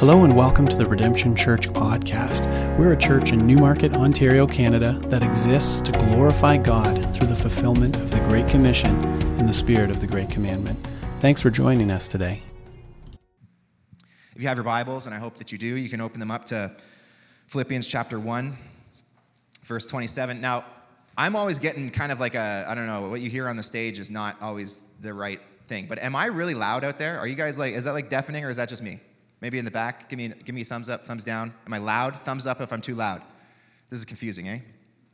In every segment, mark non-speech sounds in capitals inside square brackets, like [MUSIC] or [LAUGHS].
Hello and welcome to the Redemption Church podcast. We're a church in Newmarket, Ontario, Canada that exists to glorify God through the fulfillment of the Great Commission in the spirit of the Great Commandment. Thanks for joining us today. If you have your Bibles, and I hope that you do, you can open them up to Philippians chapter 1, verse 27. Now, I'm always getting kind of like a, I don't know, what you hear on the stage is not always the right thing. But am I really loud out there? Are you guys like, is that like deafening or is that just me? Maybe in the back, give me, give me a thumbs up, thumbs down. Am I loud? Thumbs up if I'm too loud. This is confusing, eh?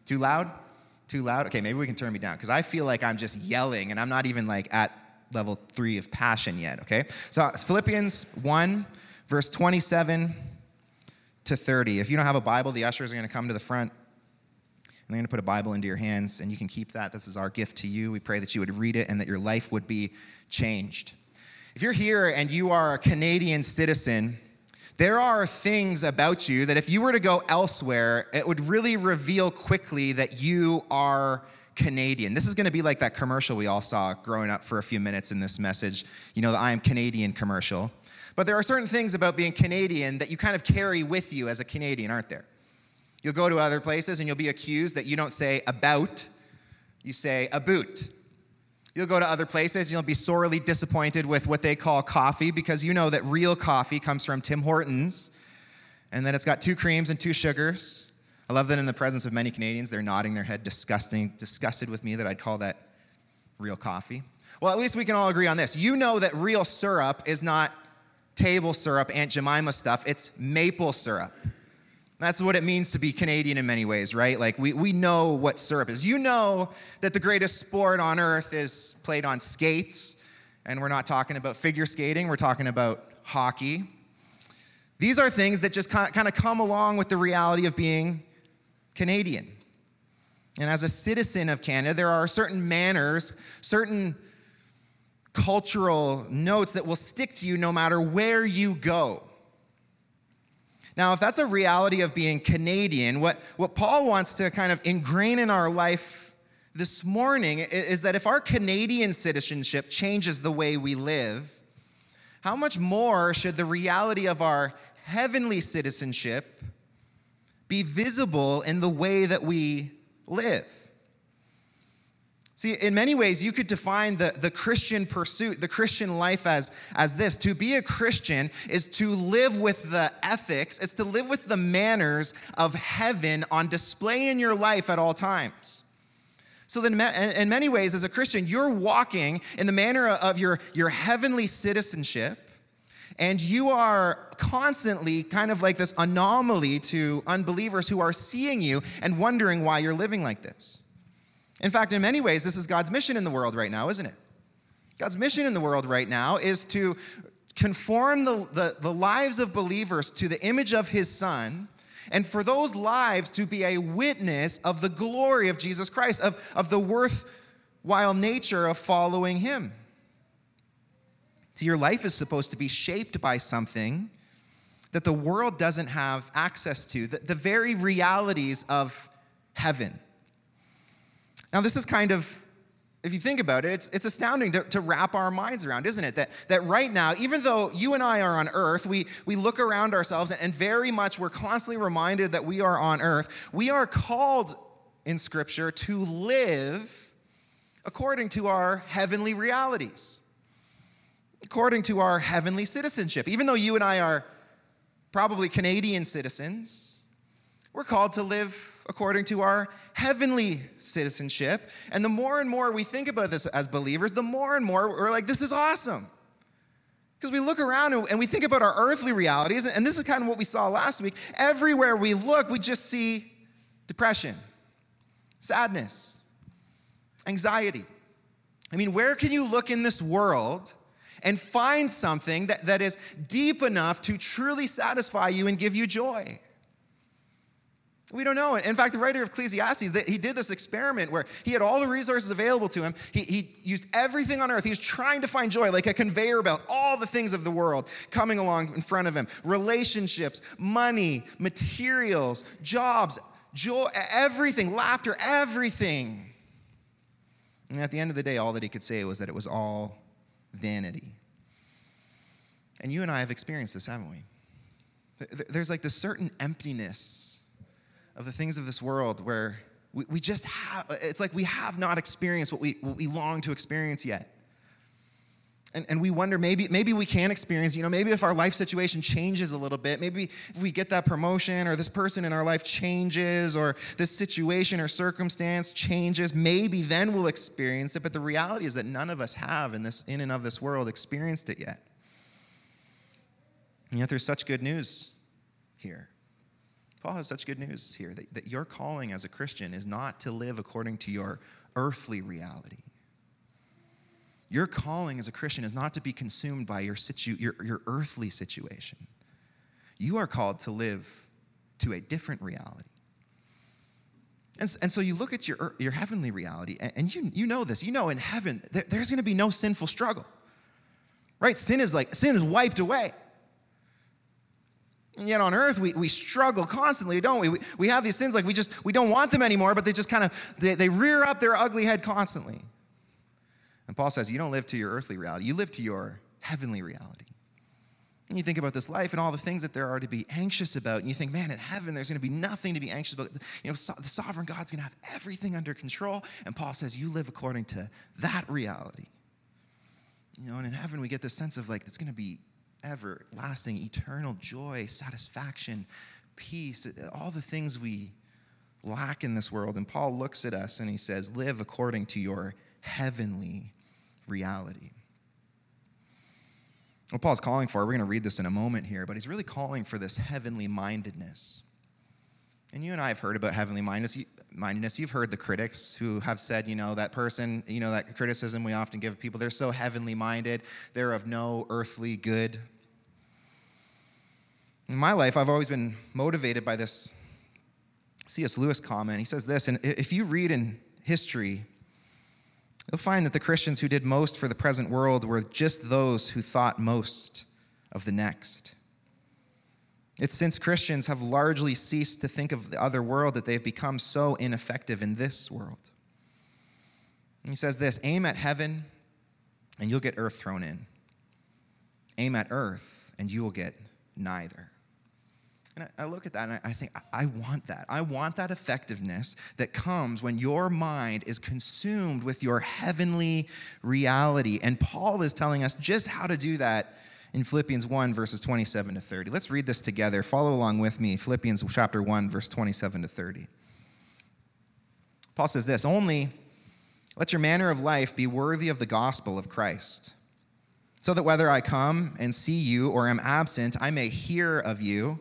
Too loud? Too loud? Okay, maybe we can turn me down because I feel like I'm just yelling and I'm not even like at level three of passion yet, okay? So Philippians 1, verse 27 to 30. If you don't have a Bible, the ushers are going to come to the front and they're going to put a Bible into your hands and you can keep that. This is our gift to you. We pray that you would read it and that your life would be changed. If you're here and you are a Canadian citizen, there are things about you that if you were to go elsewhere, it would really reveal quickly that you are Canadian. This is going to be like that commercial we all saw growing up for a few minutes in this message. You know, the I am Canadian commercial. But there are certain things about being Canadian that you kind of carry with you as a Canadian, aren't there? You'll go to other places and you'll be accused that you don't say about, you say a boot. You'll go to other places and you'll be sorely disappointed with what they call coffee because you know that real coffee comes from Tim Hortons and that it's got two creams and two sugars. I love that in the presence of many Canadians, they're nodding their head, disgusting, disgusted with me that I'd call that real coffee. Well, at least we can all agree on this. You know that real syrup is not table syrup, Aunt Jemima stuff, it's maple syrup. That's what it means to be Canadian in many ways, right? Like, we, we know what syrup is. You know that the greatest sport on earth is played on skates, and we're not talking about figure skating, we're talking about hockey. These are things that just kind of come along with the reality of being Canadian. And as a citizen of Canada, there are certain manners, certain cultural notes that will stick to you no matter where you go. Now, if that's a reality of being Canadian, what, what Paul wants to kind of ingrain in our life this morning is that if our Canadian citizenship changes the way we live, how much more should the reality of our heavenly citizenship be visible in the way that we live? See, in many ways, you could define the, the Christian pursuit, the Christian life as, as this. To be a Christian is to live with the ethics, it's to live with the manners of heaven on display in your life at all times. So, then, in many ways, as a Christian, you're walking in the manner of your, your heavenly citizenship, and you are constantly kind of like this anomaly to unbelievers who are seeing you and wondering why you're living like this. In fact, in many ways, this is God's mission in the world right now, isn't it? God's mission in the world right now is to conform the, the, the, lives of believers to the image of his son, and for those lives to be a witness of the glory of Jesus Christ, of, of the worthwhile nature of following him. See, your life is supposed to be shaped by something that the world doesn't have access to, the, the very realities of heaven. Now, this is kind of, if you think about it, it's, it's astounding to, to wrap our minds around, isn't it? That, that right now, even though you and I are on earth, we, we look around ourselves and very much we're constantly reminded that we are on earth. We are called in Scripture to live according to our heavenly realities, according to our heavenly citizenship. Even though you and I are probably Canadian citizens, we're called to live according to our heavenly citizenship. And the more and more we think about this as believers, the more and more we're like, this is awesome. Because we look around and we think about our earthly realities, and this is kind of what we saw last week. Everywhere we look, we just see depression, sadness, anxiety. I mean, where can you look in this world and find something that, that is deep enough to truly satisfy you and give you joy? We don't know. In fact, the writer of Ecclesiastes, he did this experiment where he had all the resources available to him. He, he used everything on earth. He was trying to find joy, like a conveyor belt, all the things of the world coming along in front of him relationships, money, materials, jobs, joy, everything, laughter, everything. And at the end of the day, all that he could say was that it was all vanity. And you and I have experienced this, haven't we? There's like this certain emptiness of the things of this world where we, we just have, it's like we have not experienced what we, what we long to experience yet. And, and we wonder maybe, maybe we can experience, you know, maybe if our life situation changes a little bit, maybe if we get that promotion or this person in our life changes or this situation or circumstance changes, maybe then we'll experience it. But the reality is that none of us have in this in and of this world experienced it yet. And yet there's such good news here. Paul has such good news here that, that your calling as a Christian is not to live according to your earthly reality. Your calling as a Christian is not to be consumed by your, situ, your, your earthly situation. You are called to live to a different reality. And, and so you look at your, your heavenly reality, and, and you, you know this. You know in heaven, there, there's going to be no sinful struggle. Right? Sin is like, sin is wiped away. And yet on earth, we, we struggle constantly, don't we? we? We have these sins like we just, we don't want them anymore, but they just kind of, they, they rear up their ugly head constantly. And Paul says, you don't live to your earthly reality, you live to your heavenly reality. And you think about this life and all the things that there are to be anxious about, and you think, man, in heaven, there's going to be nothing to be anxious about. You know, so, the sovereign God's going to have everything under control. And Paul says, you live according to that reality. You know, and in heaven, we get this sense of like, it's going to be everlasting, eternal joy, satisfaction, peace, all the things we lack in this world. And Paul looks at us and he says, Live according to your heavenly reality. What Paul's calling for, we're going to read this in a moment here, but he's really calling for this heavenly mindedness. And you and I have heard about heavenly mindedness. You've heard the critics who have said, you know, that person, you know, that criticism we often give people, they're so heavenly minded, they're of no earthly good. In my life, I've always been motivated by this C.S. Lewis comment. He says this, and if you read in history, you'll find that the Christians who did most for the present world were just those who thought most of the next. It's since Christians have largely ceased to think of the other world that they've become so ineffective in this world. And he says this aim at heaven, and you'll get earth thrown in. Aim at earth, and you will get neither. And I, look at that and I think, I want that. I want that effectiveness that comes when your mind is consumed with your heavenly reality. And Paul is telling us just how to do that in Philippians 1, verses 27 to 30. Let's read this together. Follow along with me. Philippians chapter 1, verse 27 to 30. Paul says this Only let your manner of life be worthy of the gospel of Christ, so that whether I come and see you or am absent, I may hear of you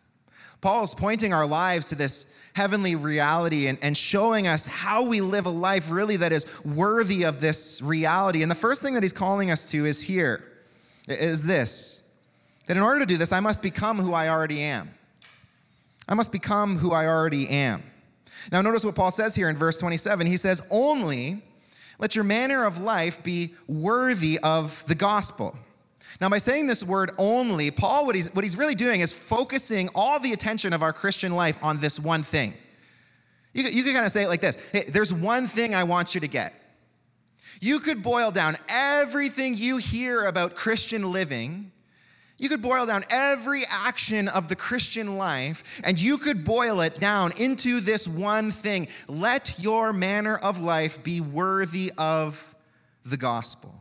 Paul's pointing our lives to this heavenly reality and, and showing us how we live a life really that is worthy of this reality. And the first thing that he's calling us to is here is this that in order to do this, I must become who I already am. I must become who I already am. Now, notice what Paul says here in verse 27. He says, Only let your manner of life be worthy of the gospel. Now, by saying this word only, Paul, what he's, what he's really doing is focusing all the attention of our Christian life on this one thing. You, you can kind of say it like this hey, There's one thing I want you to get. You could boil down everything you hear about Christian living. You could boil down every action of the Christian life, and you could boil it down into this one thing. Let your manner of life be worthy of the gospel.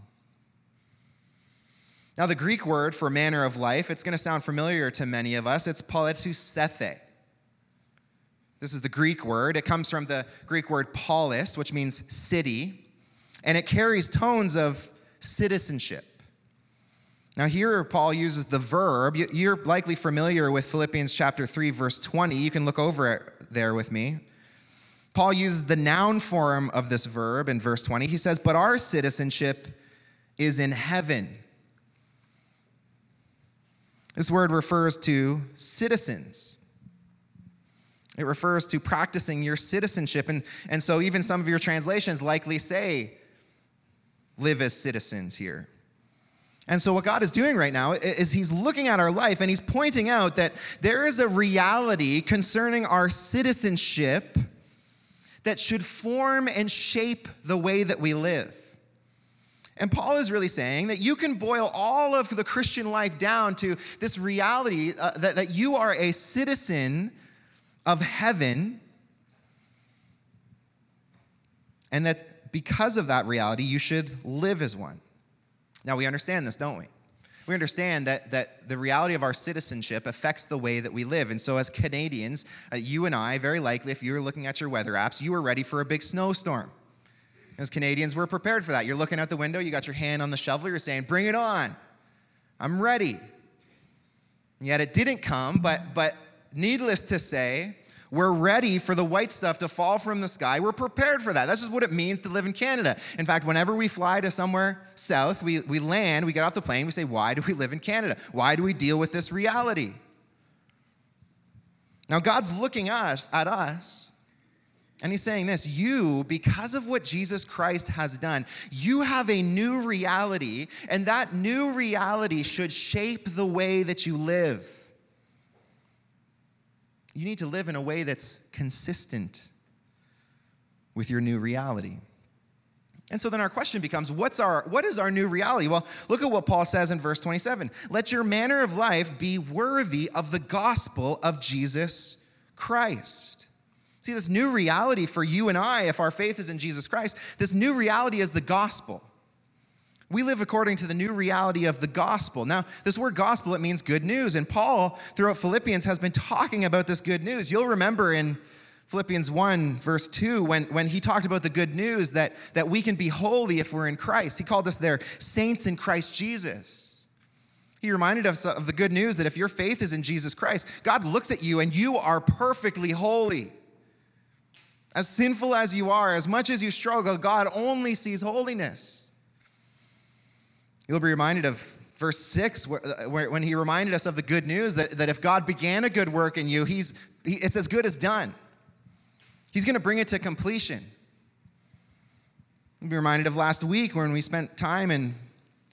Now, the Greek word for manner of life, it's going to sound familiar to many of us. It's politeuesthe. This is the Greek word. It comes from the Greek word polis, which means city, and it carries tones of citizenship. Now, here Paul uses the verb. You're likely familiar with Philippians chapter 3, verse 20. You can look over it there with me. Paul uses the noun form of this verb in verse 20. He says, But our citizenship is in heaven This word refers to citizens. It refers to practicing your citizenship. And, and so, even some of your translations likely say, live as citizens here. And so, what God is doing right now is He's looking at our life and He's pointing out that there is a reality concerning our citizenship that should form and shape the way that we live. And Paul is really saying that you can boil all of the Christian life down to this reality uh, that, that you are a citizen of heaven, and that because of that reality, you should live as one. Now, we understand this, don't we? We understand that, that the reality of our citizenship affects the way that we live. And so, as Canadians, uh, you and I, very likely, if you were looking at your weather apps, you were ready for a big snowstorm. As Canadians, we're prepared for that. You're looking out the window, you got your hand on the shovel, you're saying, Bring it on. I'm ready. And yet it didn't come, but, but needless to say, we're ready for the white stuff to fall from the sky. We're prepared for that. That's just what it means to live in Canada. In fact, whenever we fly to somewhere south, we, we land, we get off the plane, we say, Why do we live in Canada? Why do we deal with this reality? Now, God's looking us, at us and he's saying this you, because of what Jesus Christ has done, you have a new reality, and that new reality should shape the way that you live. You need to live in a way that's consistent with your new reality. And so then our question becomes what's our what is our new reality? Well, look at what Paul says in verse 27. Let your manner of life be worthy of the gospel of Jesus Christ. See, this new reality for you and I, if our faith is in Jesus Christ, this new reality is the gospel. We live according to the new reality of the gospel. Now, this word gospel, it means good news. And Paul, throughout Philippians, has been talking about this good news. You'll remember in Philippians 1, verse 2, when, when he talked about the good news that, that we can be holy if we're in Christ. He called us there saints in Christ Jesus. He reminded us of the good news that if your faith is in Jesus Christ, God looks at you and you are perfectly holy. As sinful as you are, as much as you struggle, God only sees holiness. You'll be reminded of verse 6, where, where, when he reminded us of the good news that, that if God began a good work in you, he's, he, it's as good as done. He's going to bring it to completion. You'll be reminded of last week when we spent time in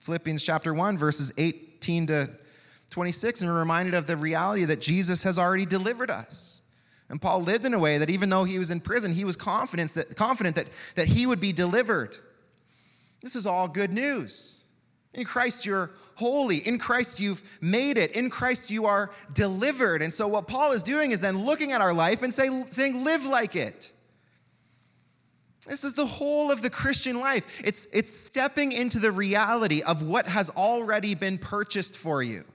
Philippians chapter 1, verses 18 to 26, and we're reminded of the reality that Jesus has already delivered us. And Paul lived in a way that even though he was in prison, he was confident that, confident that, that he would be delivered. This is all good news. In Christ, you're holy. In Christ, you've made it. In Christ, you are delivered. And so, what Paul is doing is then looking at our life and say, saying, live like it. This is the whole of the Christian life. It's, it's stepping into the reality of what has already been purchased for you.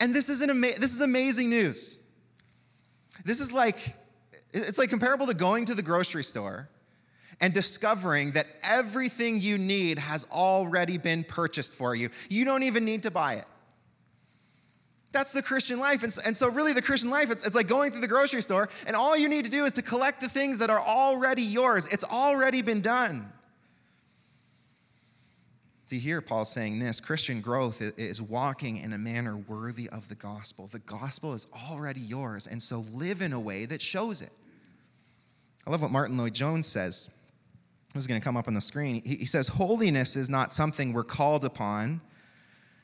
And this is, an ama- this is amazing news. This is like, it's like comparable to going to the grocery store and discovering that everything you need has already been purchased for you. You don't even need to buy it. That's the Christian life. And so, really, the Christian life, it's, it's like going to the grocery store, and all you need to do is to collect the things that are already yours. It's already been done. See, here Paul's saying this Christian growth is walking in a manner worthy of the gospel. The gospel is already yours, and so live in a way that shows it. I love what Martyn Lloyd-Jones says. This is going to come up on the screen. He says, Holiness is not something we're called upon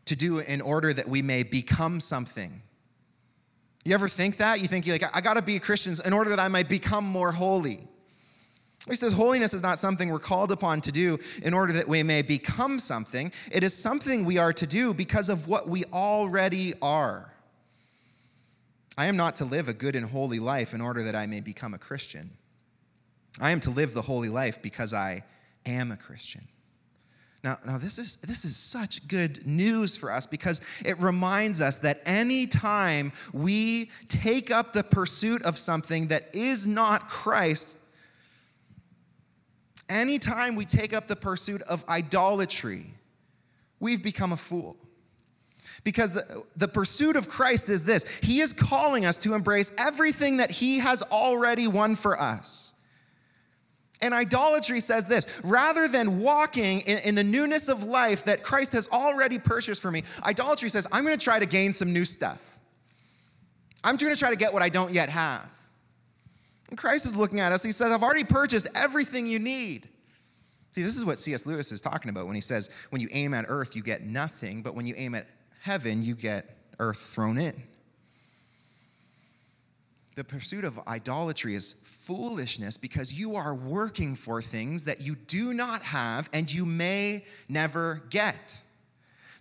to do in order that we may become something. You ever think that? You think, like, I got to be a Christian in order that I might become more holy. He says holiness is not something we're called upon to do in order that we may become something. It is something we are to do because of what we already are. I am not to live a good and holy life in order that I may become a Christian. I am to live the holy life because I am a Christian. Now, now this, is, this is such good news for us because it reminds us that any time we take up the pursuit of something that is not Christ, anytime we take up the pursuit of idolatry, we've become a fool. Because the, the pursuit of Christ is this He is calling us to embrace everything that He has already won for us. And idolatry says this rather than walking in, in, the newness of life that Christ has already purchased for me, idolatry says, I'm going to try to gain some new stuff. I'm to try to get what I don't yet have. And Christ is looking at us. He says, I've already purchased everything you need. See, this is what C.S. Lewis is talking about when he says, when you aim at earth, you get nothing, but when you aim at heaven, you get earth thrown in. The pursuit of idolatry is foolishness because you are working for things that you do not have and you may never get.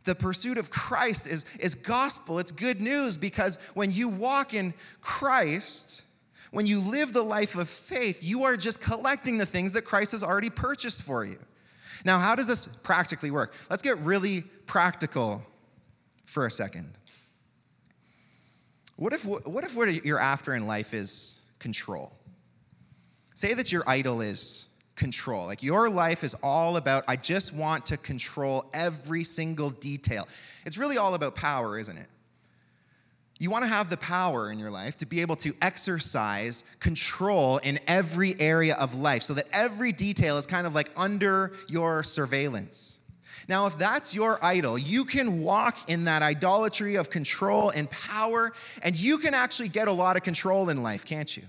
The pursuit of Christ is, is gospel, it's good news because when you walk in Christ, when you live the life of faith, you are just collecting the things that Christ has already purchased for you. Now, how does this practically work? Let's get really practical for a second. What if, what if what you're after in life is control? Say that your idol is control. Like your life is all about, I just want to control every single detail. It's really all about power, isn't it? You want to have the power in your life to be able to exercise control in every area of life so that every detail is kind of like under your surveillance. Now, if that's your idol, you can walk in that idolatry of control and power, and you can actually get a lot of control in life, can't you?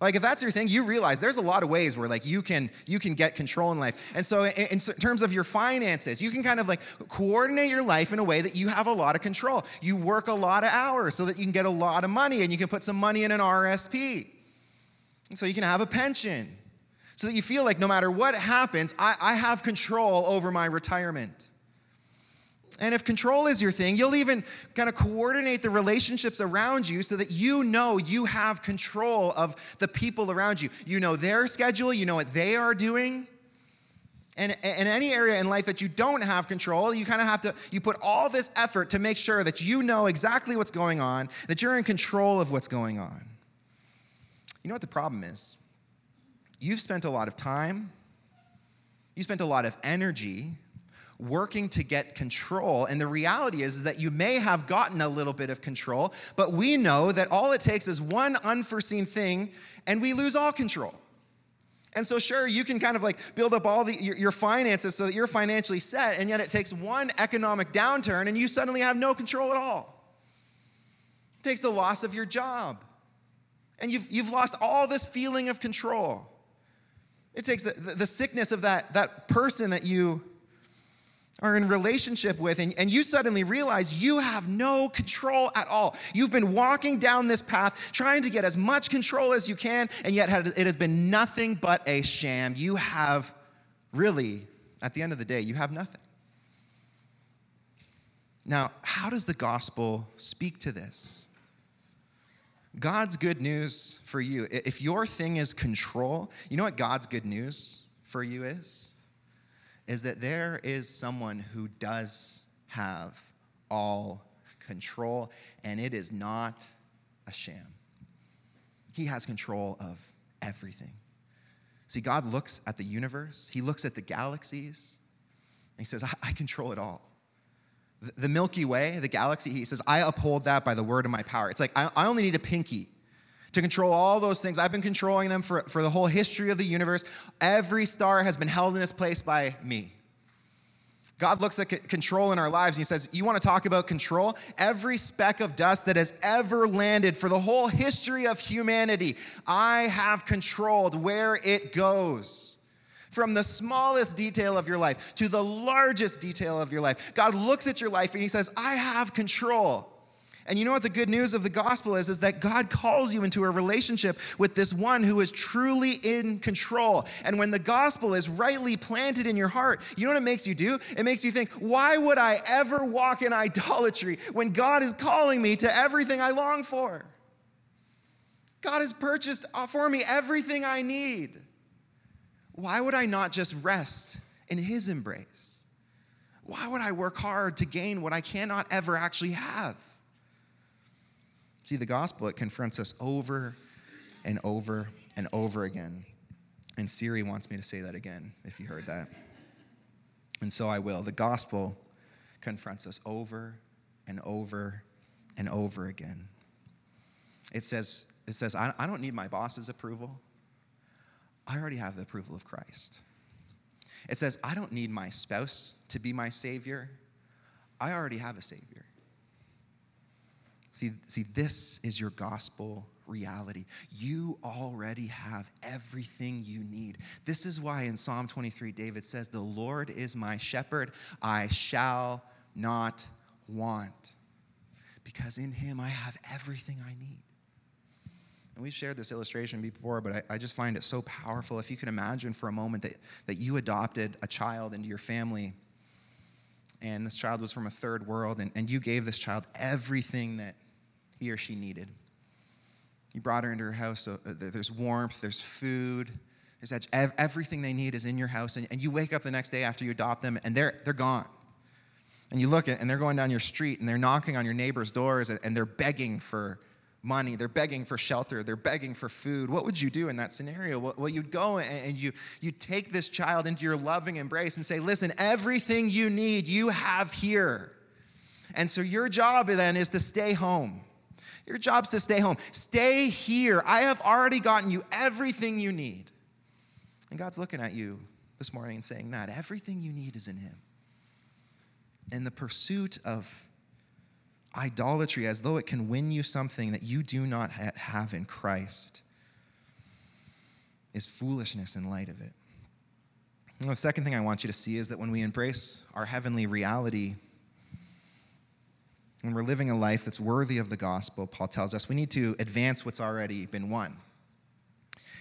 Like if that's your thing, you realize there's a lot of ways where like you can you can get control in life. And so in, in, terms of your finances, you can kind of like coordinate your life in a way that you have a lot of control. You work a lot of hours so that you can get a lot of money and you can put some money in an RSP. And so you can have a pension so that you feel like no matter what happens, I, I have control over my retirement. And if control is your thing, you'll even kind of coordinate the relationships around you so that you know you have control of the people around you. You know their schedule, you know what they are doing. And in any area in life that you don't have control, you kind of have to, you put all this effort to make sure that you know exactly what's going on, that you're in control of what's going on. You know what the problem is? You've spent a lot of time, you spent a lot of energy working to get control. And the reality is, is that you may have gotten a little bit of control, but we know that all it takes is one unforeseen thing and we lose all control. And so, sure, you can kind of like build up all the, your, your, finances so that you're financially set, and yet it takes one economic downturn and you suddenly have no control at all. It takes the loss of your job, and you've, you've lost all this feeling of control. It takes the, the, the sickness of that, that person that you are in relationship with, and, and you suddenly realize you have no control at all. You've been walking down this path trying to get as much control as you can, and yet it has been nothing but a sham. You have really, at the end of the day, you have nothing. Now, how does the gospel speak to this? God's good news for you, if your thing is control, you know what God's good news for you is? Is that there is someone who does have all control, and it is not a sham. He has control of everything. See, God looks at the universe, He looks at the galaxies, and He says, I, I control it all. The Milky Way, the galaxy, he says, I uphold that by the word of my power. It's like, I, I only need a pinky to control all those things. I've been controlling them for, for the whole history of the universe. Every star has been held in its place by me. God looks at control in our lives and He says, You want to talk about control? Every speck of dust that has ever landed for the whole history of humanity, I have controlled where it goes. From the smallest detail of your life to the largest detail of your life, God looks at your life and He says, I have control. And you know what the good news of the gospel is? Is that God calls you into a relationship with this one who is truly in control. And when the gospel is rightly planted in your heart, you know what it makes you do? It makes you think, why would I ever walk in idolatry when God is calling me to everything I long for? God has purchased for me everything I need why would I not just rest in His embrace? Why would I work hard to gain what I cannot ever actually have? See, the gospel, it confronts us over and over and over again. And Siri wants me to say that again, if you heard that. And so I will. The gospel confronts us over and over and over again. It says, it says I, I don't need my boss's approval. I already have the approval of Christ. It says, I don't need my spouse to be my Savior. I already have a Savior. See, see, this is your gospel reality. You already have everything you need. This is why in Psalm 23, David says, The Lord is my shepherd, I shall not want. Because in him I have everything I need. And we've shared this illustration before, but I, I, just find it so powerful. If you can imagine for a moment that, that you adopted a child into your family, and this child was from a third world, and, and you gave this child everything that he or she needed. You brought her into her house, so uh, there's warmth, there's food, there's everything they need is in your house, and, you wake up the next day after you adopt them, and they're, they're gone. And you look at, and they're going down your street, and they're knocking on your neighbor's doors, and they're begging for money, they're begging for shelter, they're begging for food. What would you do in that scenario? Well, you'd go and you you take this child into your loving embrace and say, "Listen, everything you need, you have here." And so your job then is to stay home. Your job's to stay home. Stay here. I have already gotten you everything you need. And God's looking at you this morning and saying that everything you need is in Him. In the pursuit of idolatry, as though it can win you something that you do not have in Christ, is foolishness in light of it. And the second thing I want you to see is that when we embrace our heavenly reality, when we're living a life that's worthy of the gospel, Paul tells us we need to advance what's already been won.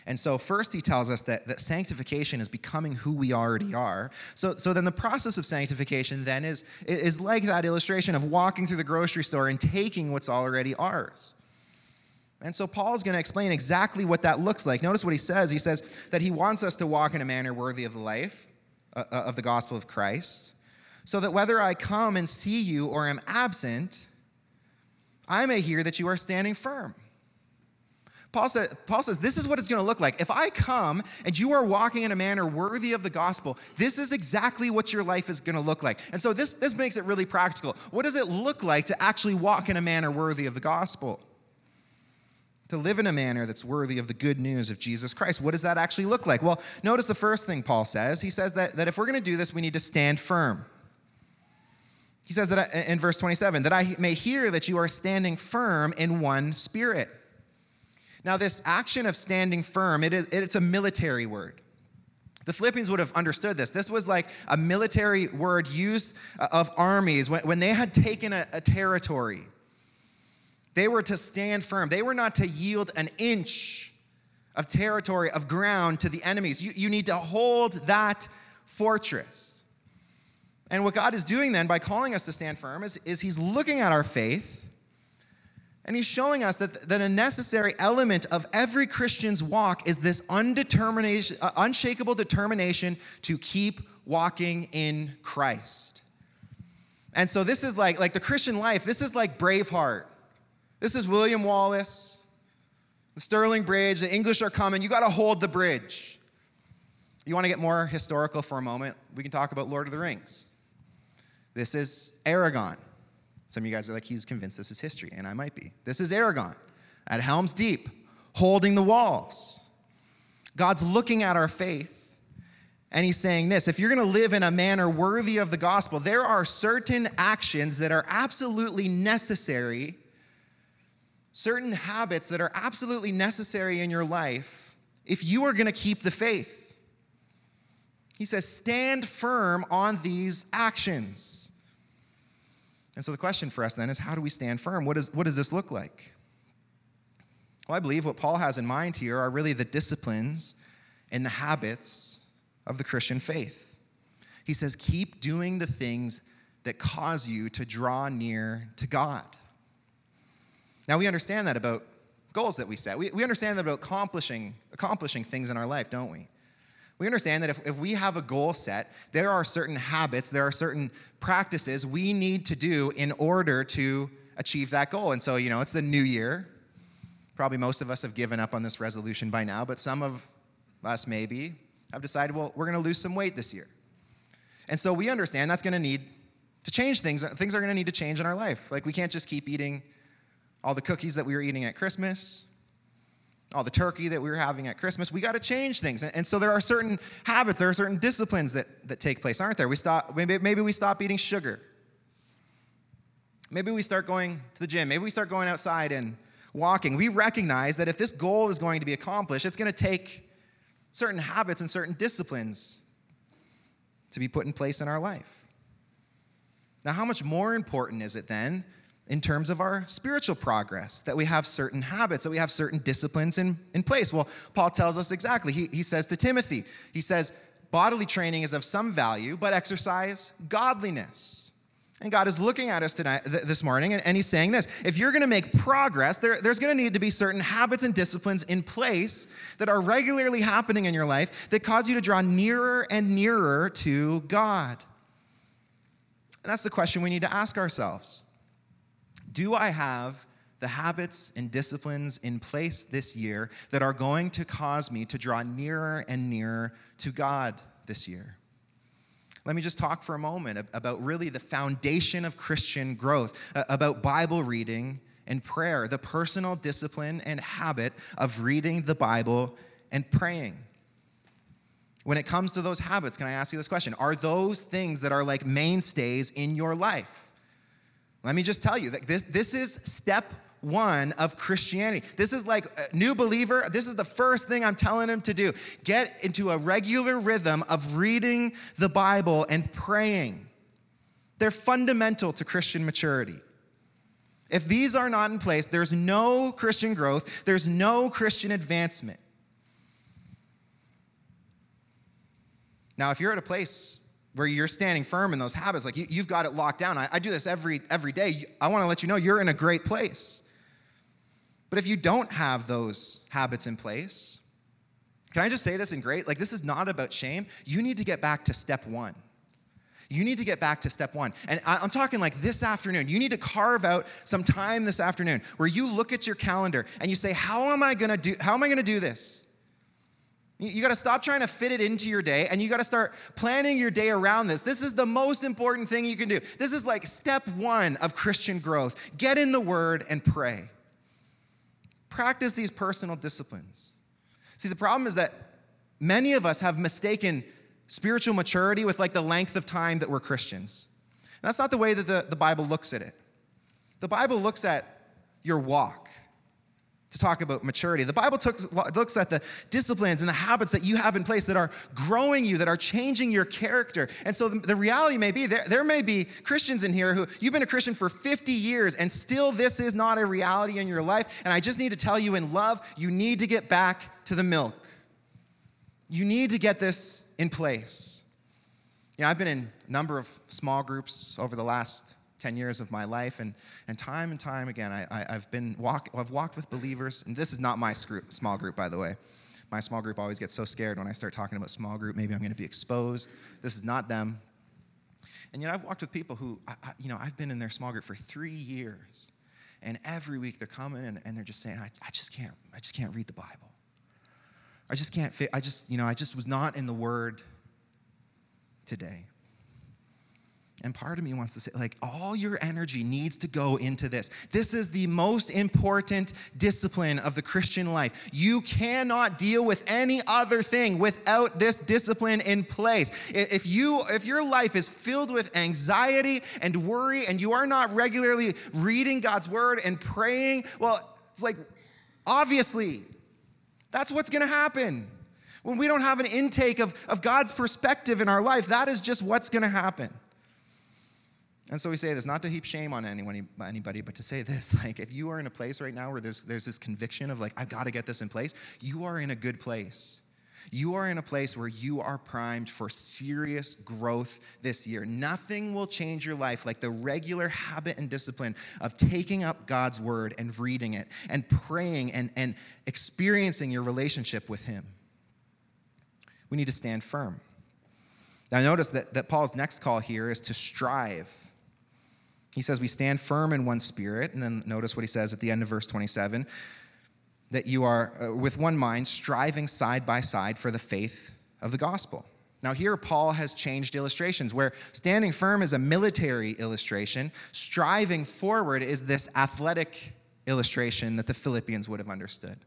And so, first, he tells us that, that sanctification is becoming who we already are. So, so then the process of sanctification then is, is like that illustration of walking through the grocery store and taking what's already ours. And so Paul's going to explain exactly what that looks like. Notice what he says. He says that he wants us to walk in a manner worthy of the life uh, uh of the gospel of Christ so that whether I come and see you or am absent, I may hear that you are standing firm. Paul, say, Paul says, This is what it's going to look like. If I come and you are walking in a manner worthy of the gospel, this is exactly what your life is going to look like. And so this, this makes it really practical. What does it look like to actually walk in a manner worthy of the gospel? To live in a manner that's worthy of the good news of Jesus Christ. What does that actually look like? Well, notice the first thing Paul says. He says that, that if we're going to do this, we need to stand firm. He says that in verse 27 that I may hear that you are standing firm in one spirit. Now, this action of standing firm, it is, it's a military word. The Philippians would have understood this. This was like a military word used uh, of armies when, when they had taken a, a territory. They were to stand firm, they were not to yield an inch of territory, of ground to the enemies. You, you need to hold that fortress. And what God is doing then by calling us to stand firm is, is He's looking at our faith and He's showing us that, that a necessary element of every Christian's walk is this undetermination, uh, unshakable determination to keep walking in Christ. And so this is like, like the Christian life, this is like Braveheart. This is William Wallace, the Stirling Bridge, the English are coming. You got to hold the bridge. You want to get more historical for a moment? We can talk about Lord of the Rings. This is Aragorn. Some of you guys are like, he's convinced this is history, and I might be. This is Aragorn at Helm's Deep, holding the walls. God's looking at our faith, and he's saying this if you're going to live in a manner worthy of the gospel, there are certain actions that are absolutely necessary, certain habits that are absolutely necessary in your life if you are going to keep the faith. He says, stand firm on these actions. And so the question for us then is how do we stand firm? What, is, what does this look like? Well, I believe what Paul has in mind here are really the disciplines and the habits of the Christian faith. He says, keep doing the things that cause you to draw near to God. Now, we understand that about goals that we set. We, we understand that about accomplishing, accomplishing things in our life, don't we? We understand that if, if we have a goal set, there are certain habits, there are certain practices we need to do in order to achieve that goal. And so, you know, it's the new year. Probably most of us have given up on this resolution by now, but some of us maybe have decided, well, we're going to lose some weight this year. And so we understand that's going to need to change things. Things are going to need to change in our life. Like we can't just keep eating all the cookies that we were eating at Christmas. All the turkey that we were having at Christmas, we got to change things. And, so there are certain habits, there are certain disciplines that, that take place, aren't there? We stop, maybe, maybe we stop eating sugar. Maybe we start going to the gym. Maybe we start going outside and walking. We recognize that if this goal is going to be accomplished, it's going to take certain habits and certain disciplines to be put in place in our life. Now, how much more important is it then in terms of our spiritual progress, that we have certain habits, that we have certain disciplines in, in place. Well, Paul tells us exactly. He, he says to Timothy, he says, bodily training is of some value, but exercise godliness. And God is looking at us tonight, th- this morning, and, and, He's saying this if you're gonna make progress, there, there's gonna need to be certain habits and disciplines in place that are regularly happening in your life that cause you to draw nearer and nearer to God. And that's the question we need to ask ourselves. Do I have the habits and disciplines in place this year that are going to cause me to draw nearer and nearer to God this year? Let me just talk for a moment about really the foundation of Christian growth, about Bible reading and prayer, the personal discipline and habit of reading the Bible and praying. When it comes to those habits, can I ask you this question? Are those things that are like mainstays in your life? Let me just tell you that this, this is step one of Christianity. This is like a new believer. This is the first thing I'm telling him to do. Get into a regular rhythm of reading the Bible and praying. They're fundamental to Christian maturity. If these are not in place, there's no Christian growth, there's no Christian advancement. Now, if you're at a place where you're standing firm in those habits, like you, have got it locked down. I, I do this every every day. I want to let you know you're in a great place. But if you don't have those habits in place, can I just say this in great? Like, this is not about shame. You need to get back to step one. You need to get back to step one. And I'm talking like this afternoon. You need to carve out some time this afternoon where you look at your calendar and you say, How am I gonna do, how am I gonna do this? You got to stop trying to fit it into your day and you got to start planning your day around this. This is the most important thing you can do. This is like step one of Christian growth. Get in the Word and pray. Practice these personal disciplines. See, the problem is that many of us have mistaken spiritual maturity with like the length of time that we're Christians. That's not the way that the, the Bible looks at it. The Bible looks at your walk to talk about maturity. The Bible took, looks at the disciplines and the habits that you have in place that are growing you, that are changing your character. And so the, the, reality may be there, there may be Christians in here who you've been a Christian for 50 years and still this is not a reality in your life. And I just need to tell you in love, you need to get back to the milk. You need to get this in place. You know, I've been in a number of small groups over the last 10 years of my life and, and time and time again I, I, have been walk, I've walked with believers and this is not my group, small group by the way. My small group always gets so scared when I start talking about small group maybe I'm going to be exposed. This is not them. And yet I've walked with people who I, I, you know I've been in their small group for three years and every week they're coming and, and they're just saying I, I just can't I just can't read the Bible. I just can't I just you know I just was not in the word today and part of me wants to say, like, all your energy needs to go into this. This is the most important discipline of the Christian life. You cannot deal with any other thing without this discipline in place. If you if your life is filled with anxiety and worry and you are not regularly reading God's word and praying, well, it's like obviously that's what's going to happen. When we don't have an intake of, of God's perspective in our life, that is just what's going to happen. And so we say this not to heap shame on anyone, anybody, but to say this [LAUGHS] like, if you are in a place right now where there's, there's this conviction of, like, I've got to get this in place, you are in a good place. You are in a place where you are primed for serious growth this year. Nothing will change your life like the regular habit and discipline of taking up God's word and reading it and praying and, and experiencing your relationship with Him. We need to stand firm. Now, notice that, that Paul's next call here is to strive he says, We stand firm in one spirit. And then notice what he says at the end of verse 27 that you are uh, with one mind, striving side by side for the faith of the gospel. Now, here Paul has changed illustrations where standing firm is a military illustration, striving forward is this athletic illustration that the Philippians would have understood.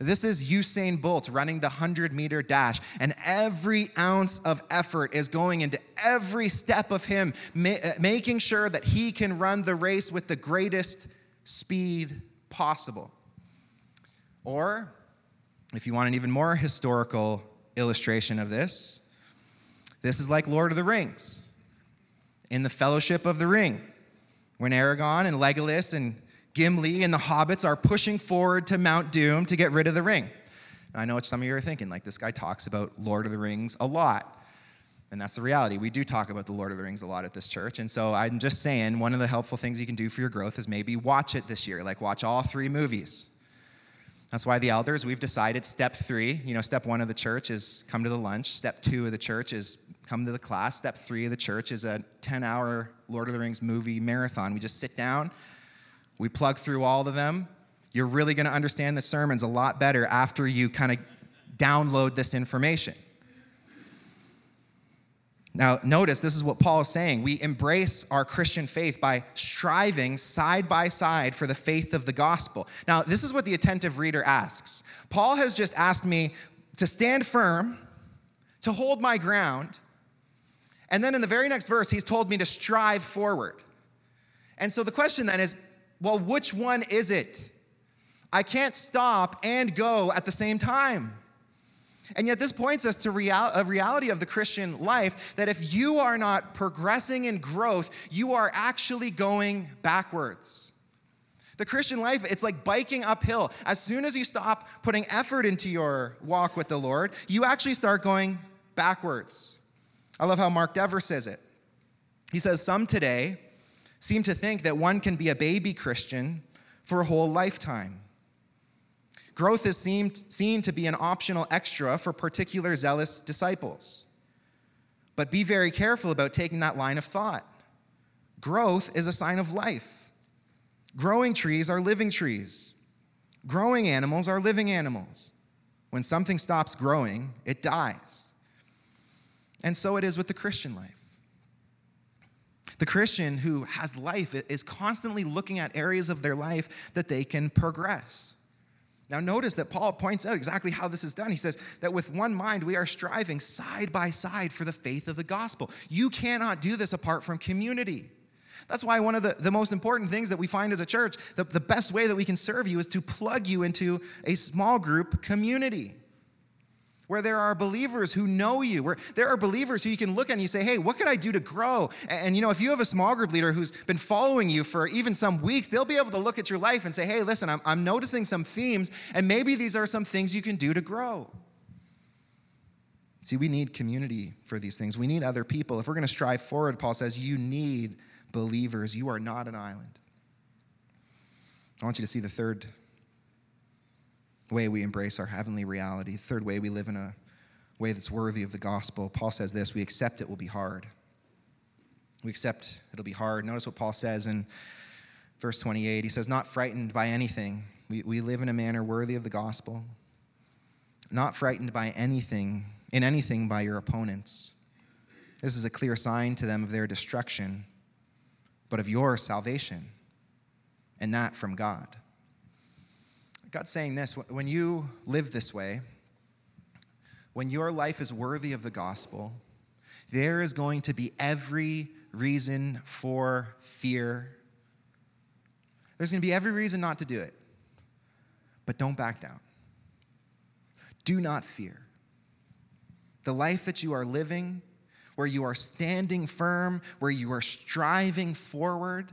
This is Usain Bolt running the 100 meter dash, and every ounce of effort is going into every step of him, ma- uh, making sure that he can run the race with the greatest speed possible. Or, if you want an even more historical illustration of this, this is like Lord of the Rings in the Fellowship of the Ring, when Aragorn and Legolas and Gimli and the hobbits are pushing forward to Mount Doom to get rid of the ring. I know what some of you are thinking, like, this guy talks about Lord of the Rings a lot. And that's the reality. We do talk about the Lord of the Rings a lot at this church. And so I'm just saying, one of the helpful things you can do for your growth is maybe watch it this year, like watch all three movies. That's why the elders, we've decided step three, you know, step one of the church is come to the lunch. Step two of the church is come to the class. Step three of the church is a 10 hour Lord of the Rings movie marathon. We just sit down, we plug through all of them. You're really going to understand the sermons a lot better after you kind of download this information. Now, notice this is what Paul is saying. We embrace our Christian faith by striving side by side for the faith of the gospel. Now, this is what the attentive reader asks. Paul has just asked me to stand firm, to hold my ground, and then in the very next verse, he's told me to strive forward. And so the question then is well, which one is it? I can't stop and go at the same time. And yet, this points us to a reality of the Christian life that if you are not progressing in growth, you are actually going backwards. The Christian life, it's like biking uphill. As soon as you stop putting effort into your walk with the Lord, you actually start going backwards. I love how Mark Dever says it. He says, Some today seem to think that one can be a baby Christian for a whole lifetime. Growth is seemed, seen to be an optional extra for particular zealous disciples. But be very careful about taking that line of thought. Growth is a sign of life. Growing trees are living trees. Growing animals are living animals. When something stops growing, it dies. And so it is with the Christian life. The Christian who has life is constantly looking at areas of their life that they can progress. Now, notice that Paul points out exactly how this is done. He says that with one mind, we are striving side by side for the faith of the gospel. You cannot do this apart from community. That's why one of the, the most important things that we find as a church, the, the best way that we can serve you is to plug you into a small group community where there are believers who know you, where there are believers who you can look at and you say, hey, what could I do to grow? And, you know, if you have a small group leader who's been following you for even some weeks, they'll be able to look at your life and say, hey, listen, I'm, I'm noticing some themes, and maybe these are some things you can do to grow. See, we need community for these things. We need other people. If we're going to strive forward, Paul says, you need believers. You are not an island. I want you to see the third way we embrace our heavenly reality. Third way we live in a way that's worthy of the gospel. Paul says this we accept it will be hard. We accept it'll be hard. Notice what Paul says in verse 28. He says, Not frightened by anything. We, we live in a manner worthy of the gospel. Not frightened by anything, in anything by your opponents. This is a clear sign to them of their destruction, but of your salvation, and that from God. God's saying this when you live this way, when your life is worthy of the gospel, there is going to be every reason for fear. There's going to be every reason not to do it. But don't back down. Do not fear. The life that you are living, where you are standing firm, where you are striving forward,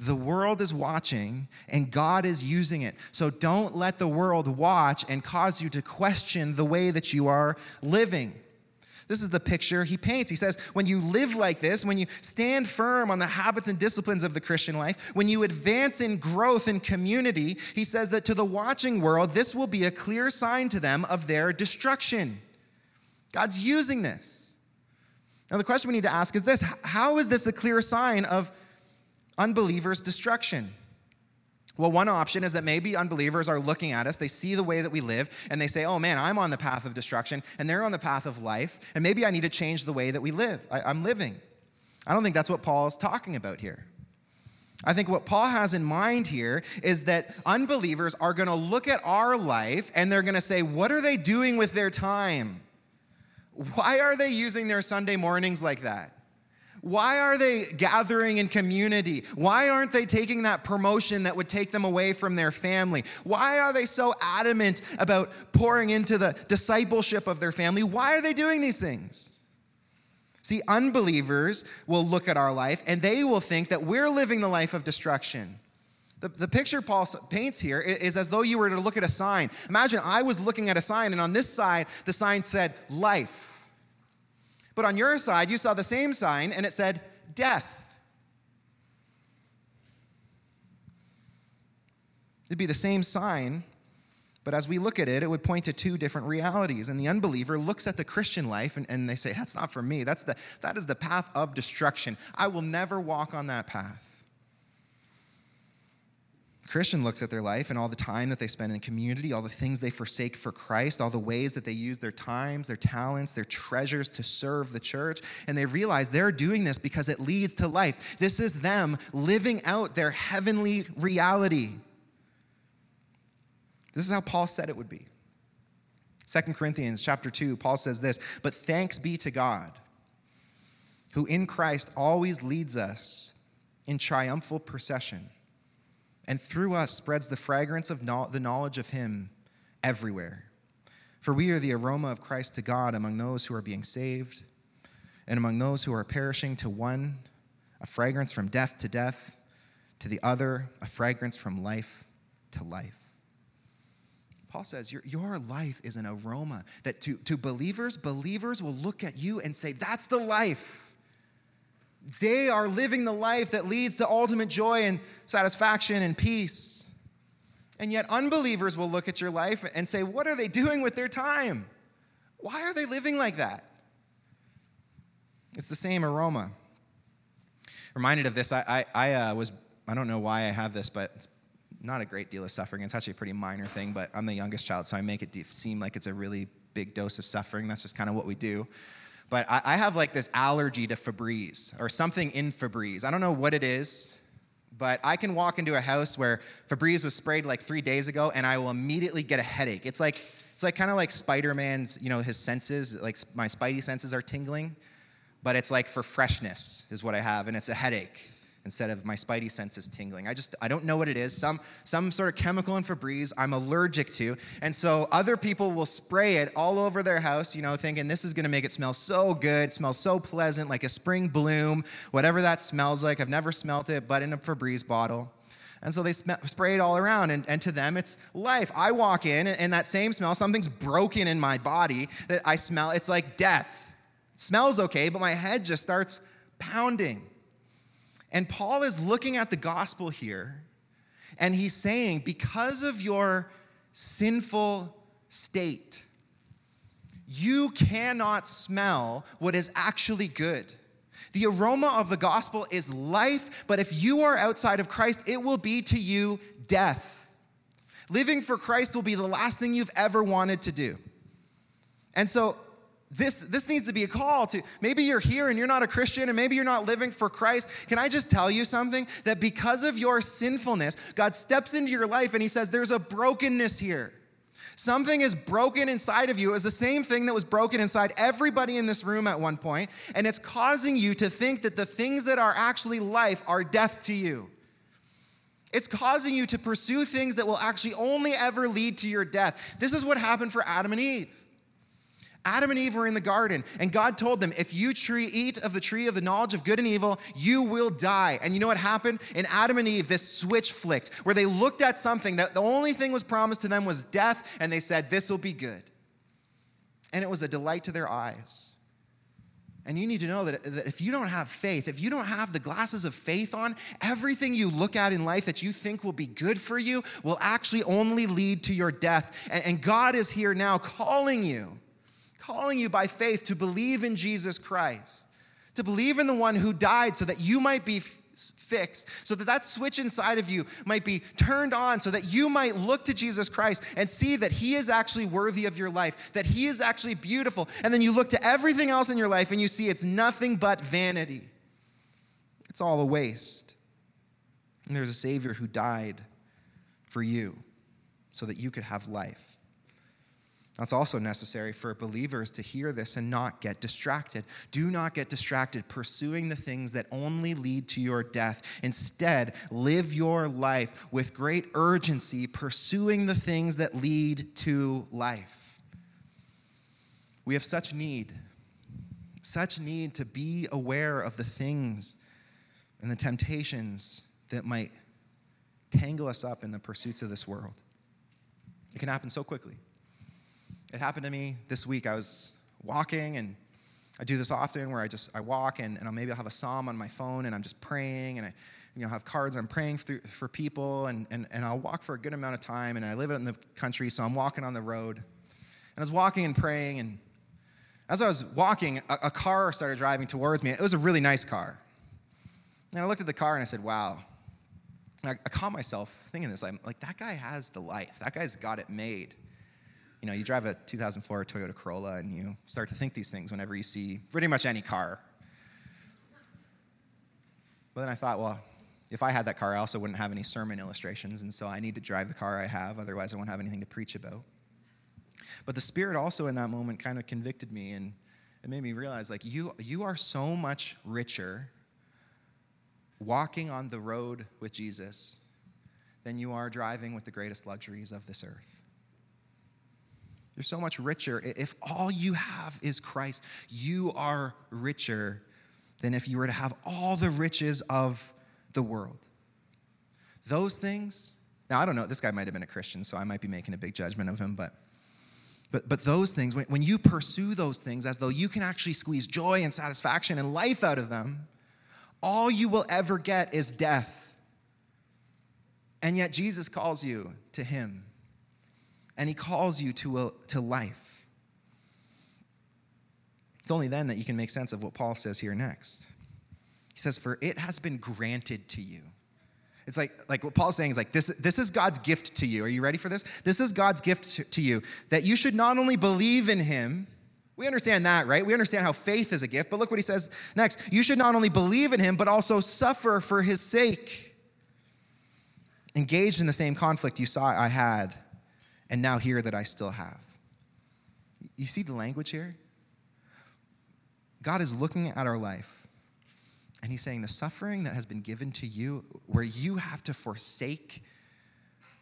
the world is watching and God is using it. So don't let the world watch and cause you to question the way that you are living. This is the picture he paints. He says, when you live like this, when you stand firm on the habits and disciplines of the Christian life, when you advance in growth and community, he says that to the watching world, this will be a clear sign to them of their destruction. God's using this. Now, the question we need to ask is this How is this a clear sign of unbelievers' destruction? Well, one option is that maybe unbelievers are looking at us, they see the way that we live, and they say, oh man, I'm on the path of destruction, and they're on the path of life, and maybe I need to change the way that we live. I, am living. I don't think that's what Paul is talking about here. I think what Paul has in mind here is that unbelievers are going to look at our life and they're going to say, What are they doing with their time? Why are they using their Sunday mornings like that? Why are they gathering in community? Why aren't they taking that promotion that would take them away from their family? Why are they so adamant about pouring into the discipleship of their family? Why are they doing these things? See, unbelievers will look at our life and they will think that we're living the life of destruction. The, the picture Paul paints here is as though you were to look at a sign. Imagine I was looking at a sign, and on this side, the sign said life. But on your side, you saw the same sign, and it said death. It'd be the same sign, but as we look at it, it would point to two different realities. And the unbeliever looks at the Christian life and, and they say, That's not for me. That's the, that is the path of destruction. I will never walk on that path. Christian looks at their life and all the time that they spend in community, all the things they forsake for Christ, all the ways that they use their times, their talents, their treasures to serve the church, and they realize they're doing this because it leads to life. This is them living out their heavenly reality. This is how Paul said it would be. 2 Corinthians chapter 2, Paul says this, but thanks be to God, who in Christ always leads us in triumphal procession and through us spreads the fragrance of no- the knowledge of Him everywhere. For we are the aroma of Christ to God among those who are being saved and among those who are perishing to one, a fragrance from death to death, to the other, a fragrance from life to life. Paul says your, your life is an aroma that to, to believers, believers will look at you and say, That's the life. They are living the life that leads to ultimate joy and satisfaction and peace. And yet, unbelievers will look at your life and say, What are they doing with their time? Why are they living like that? It's the same aroma. Reminded of this, I, I, I uh, was, I don't know why I have this, but it's not a great deal of suffering. It's actually a pretty minor thing, but I'm the youngest child, so I make it seem like it's a really big dose of suffering. That's just kind of what we do. But I, I have like this allergy to Febreze or something in Febreze. I don't know what it is, but I can walk into a house where Febreze was sprayed like three days ago and I will immediately get a headache. It's like, it's like kind of like Spider-Man's, you know, his senses, like my spidey senses are tingling, but it's like for freshness is what I have, and it's a headache instead of my spidey senses tingling. I just I don't know what it is. Some some sort of chemical in Febreze I'm allergic to. And so other people will spray it all over their house, you know, thinking this is going to make it smell so good, smell so pleasant like a spring bloom, whatever that smells like. I've never smelt it, but in a Febreze bottle. And so they spray it all around, and, and to them it's life. I walk in, and, and that same smell, something's broken in my body that I smell. It's like death. It smells okay, but my head just starts pounding. And Paul is looking at the gospel here, and he's saying, because of your sinful state, you cannot smell what is actually good. The aroma of the gospel is life, but if you are outside of Christ, it will be to you death. Living for Christ will be the last thing you've ever wanted to do. And so this, this needs to be a call to maybe you're here and you're not a Christian and maybe you're not living for Christ. Can I just tell you something? That because of your sinfulness, God steps into your life and He says, There's a brokenness here. Something is broken inside of you. It's the same thing that was broken inside everybody in this room at one point, and it's causing you to think that the things that are actually life are death to you. It's causing you to pursue things that will actually only ever lead to your death. This is what happened for Adam and Eve. Adam and Eve were in the garden, and God told them, if you tree, eat of the tree of the knowledge of good and evil, you will die. And you know what happened? In Adam and Eve, this switch flicked where they looked at something that the only thing was promised to them was death, and they said, This will be good. And it was a delight to their eyes. And you need to know that, that if you don't have faith, if you don't have the glasses of faith on, everything you look at in life that you think will be good for you will actually only lead to your death. And, and God is here now calling you calling you by faith to believe in Jesus Christ, to believe in the one who died so that you might be fixed, so that that switch inside of you might be turned on, so that you might look to Jesus Christ and see that He is actually worthy of your life, that He is actually beautiful. And then you look to everything else in your life and you see it's nothing but vanity, it's all a waste. And there's a Savior who died for you so that you could have life. That's also necessary for believers to hear this and not get distracted. Do not get distracted pursuing the things that only lead to your death. Instead, live your life with great urgency, pursuing the things that lead to life. We have such need, such need to be aware of the things and the temptations that might tangle us up in the pursuits of this world. It can happen so quickly. It happened to me this week. I was walking and I do this often where I just I walk and, and I'll, maybe I'll have a psalm on my phone and I'm just praying and I you know have cards I'm praying for, for people and, and, and I'll walk for a good amount of time and I live in the country so I'm walking on the road. And I was walking and praying and as I was walking, a, a car started driving towards me. It was a really nice car. And I looked at the car and I said, wow. I, I caught myself thinking this. I'm like, that guy has the life. That guy's got it made you know, you drive a 2004 Toyota Corolla and you start to think these things whenever you see pretty much any car. But then I thought, well, if I had that car, I also wouldn't have any sermon illustrations, and so I need to drive the car I have, otherwise, I won't have anything to preach about. But the Spirit also in that moment kind of convicted me and it made me realize like, you, you are so much richer walking on the road with Jesus than you are driving with the greatest luxuries of this earth. You're so much richer. If all you have is Christ, you are richer than if you were to have all the riches of the world. Those things, now I don't know, this guy might have been a Christian, so I might be making a big judgment of him, but but, but those things, when, when you pursue those things as though you can actually squeeze joy and satisfaction and life out of them, all you will ever get is death. And yet Jesus calls you to Him and he calls you to, a, to life. It's only then that you can make sense of what Paul says here next. He says, For it has been granted to you. It's like, like what Paul's saying is like, this, this is God's gift to you. Are you ready for this? This is God's gift to, to you that you should not only believe in him, we understand that, right? We understand how faith is a gift, but look what he says next. You should not only believe in him, but also suffer for his sake. Engaged in the same conflict you saw I had and now here that I still have. You see the language here? God is looking at our life and he's saying the suffering that has been given to you, where you have to forsake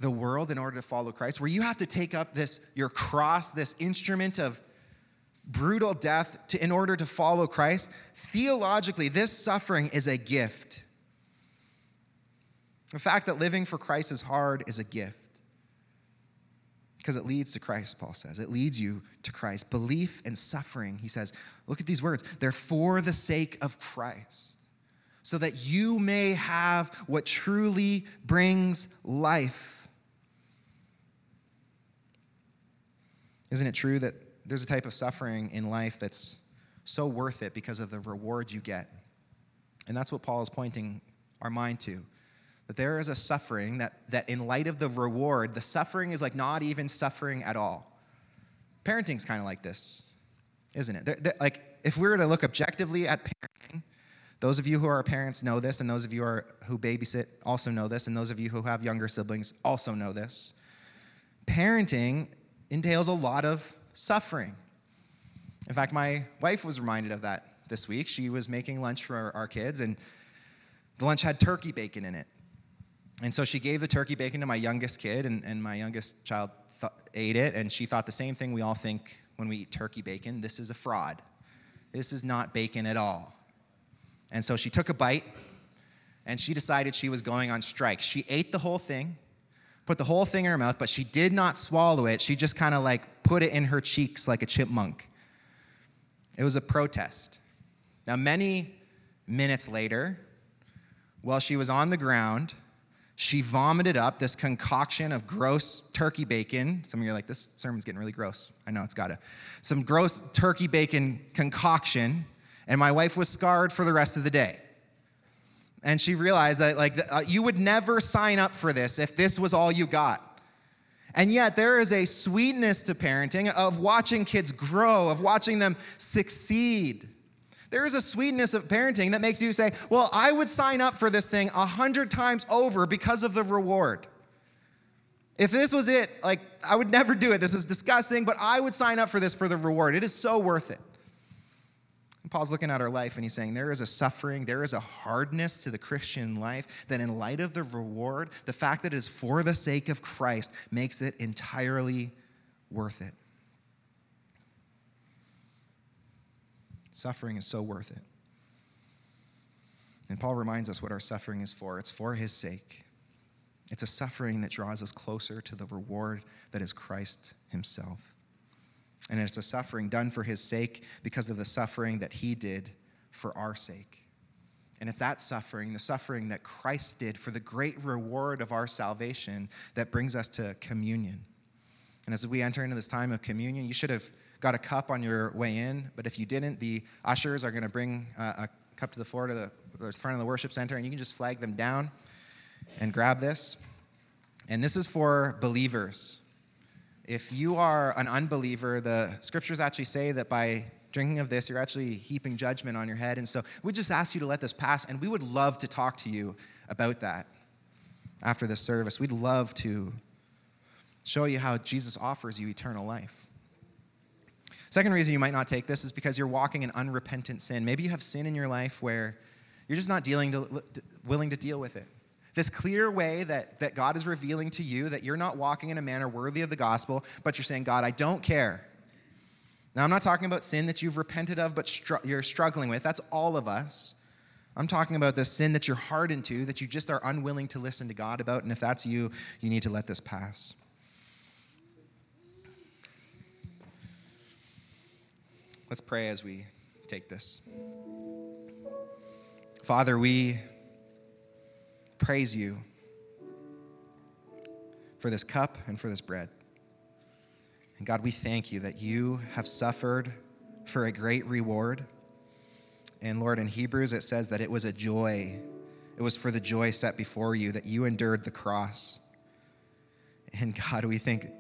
the world in order to follow Christ, where you have to take up this, your cross, this instrument of brutal death to, in order to follow Christ, theologically, this suffering is a gift. The fact that living for Christ is hard is a gift because it leads to Christ, Paul says. It leads you to Christ. Belief and suffering, he says, look at these words. They're for the sake of Christ, so that you may have what truly brings life. Isn't it true that there's a type of suffering in life that's so worth it because of the reward you get? And that's what Paul is pointing our mind to that there is a suffering that, that in light of the reward, the suffering is like not even suffering at all. Parenting's kind of like this, isn't it? They're, they're, like, if we were to look objectively at parenting, those of you who are parents know this, and those of you who, are, who babysit also know this, and those of you who have younger siblings also know this. Parenting entails a lot of suffering. In fact, my wife was reminded of that this week. She was making lunch for our, our kids, and the lunch had turkey bacon in it. And so she gave the turkey bacon to my youngest kid, and, and my youngest child th- ate it, and she thought the same thing we all think when we eat turkey bacon this is a fraud. This is not bacon at all. And so she took a bite, and she decided she was going on strike. She ate the whole thing, put the whole thing in her mouth, but she did not swallow it. She just kind of like put it in her cheeks like a chipmunk. It was a protest. Now, many minutes later, while she was on the ground, she vomited up this concoction of gross turkey bacon. Some of you are like, this sermon's getting really gross. I know it's gotta. Some gross turkey bacon concoction, and my wife was scarred for the rest of the day. And she realized that, like, uh, you would never sign up for this if this was all you got. And yet, there is a sweetness to parenting of watching kids grow, of watching them succeed. There is a sweetness of parenting that makes you say, Well, I would sign up for this thing a hundred times over because of the reward. If this was it, like, I would never do it. This is disgusting, but I would sign up for this for the reward. It is so worth it. And Paul's looking at our life and he's saying there is a suffering, there is a hardness to the Christian life that, in light of the reward, the fact that it is for the sake of Christ makes it entirely worth it. Suffering is so worth it. And Paul reminds us what our suffering is for it's for his sake. It's a suffering that draws us closer to the reward that is Christ himself. And it's a suffering done for his sake because of the suffering that he did for our sake. And it's that suffering, the suffering that Christ did for the great reward of our salvation, that brings us to communion. And as we enter into this time of communion, you should have got a cup on your way in, but if you didn't, the ushers are going to bring uh, a cup to the floor to the, front of the worship center, and you can just flag them down and grab this. And this is for believers. If you are an unbeliever, the scriptures actually say that by drinking of this, you're actually heaping judgment on your head. And so we just ask you to let this pass, and we would love to talk to you about that after the service. We'd love to show you how Jesus offers you eternal life. Second reason you might not take this is because you're walking in unrepentant sin. Maybe you have sin in your life where you're just not dealing to, willing to deal with it. This clear way that, that God is revealing to you that you're not walking in a manner worthy of the gospel, but you're saying, God, I don't care. Now, I'm not talking about sin that you've repented of, but str- you're struggling with. That's all of us. I'm talking about the sin that you're hardened to, that you just are unwilling to listen to God about. And if that's you, you need to let this pass. Let's pray as we take this. Father, we praise you for this cup and for this bread. And God, we thank you that you have suffered for a great reward. And Lord, in Hebrews, it says that it was a joy. It was for the joy set before you that you endured the cross. And God, we think the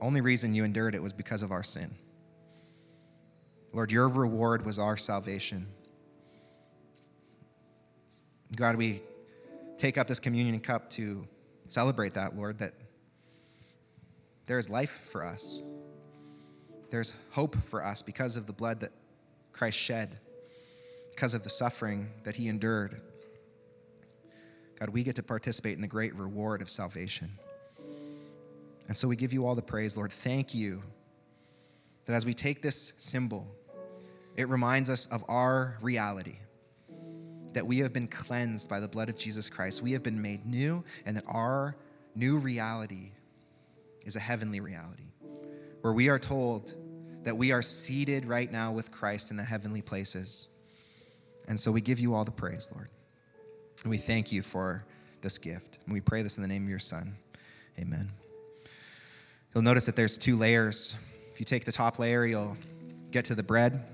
only reason you endured it was because of our sin. Lord, your reward was our salvation. God, we take up this communion cup to celebrate that, Lord, that there is life for us. There's hope for us because of the blood that Christ shed, because of the suffering that he endured. God, we get to participate in the great reward of salvation. And so we give you all the praise, Lord. Thank you that as we take this symbol, it reminds us of our reality that we have been cleansed by the blood of Jesus Christ. We have been made new, and that our new reality is a heavenly reality where we are told that we are seated right now with Christ in the heavenly places. And so we give you all the praise, Lord. And we thank you for this gift. And we pray this in the name of your Son. Amen. You'll notice that there's two layers. If you take the top layer, you'll get to the bread.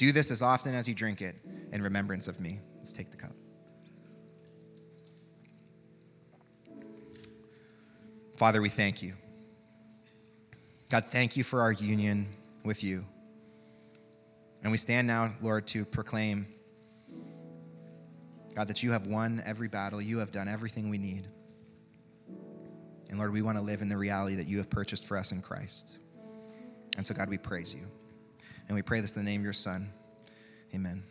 Do this as often as you drink it in remembrance of me. Let's take the cup. Father, we thank you. God, thank you for our union with you. And we stand now, Lord, to proclaim, God, that you have won every battle, you have done everything we need. And Lord, we want to live in the reality that you have purchased for us in Christ. And so, God, we praise you. And we pray this in the name of your Son. Amen.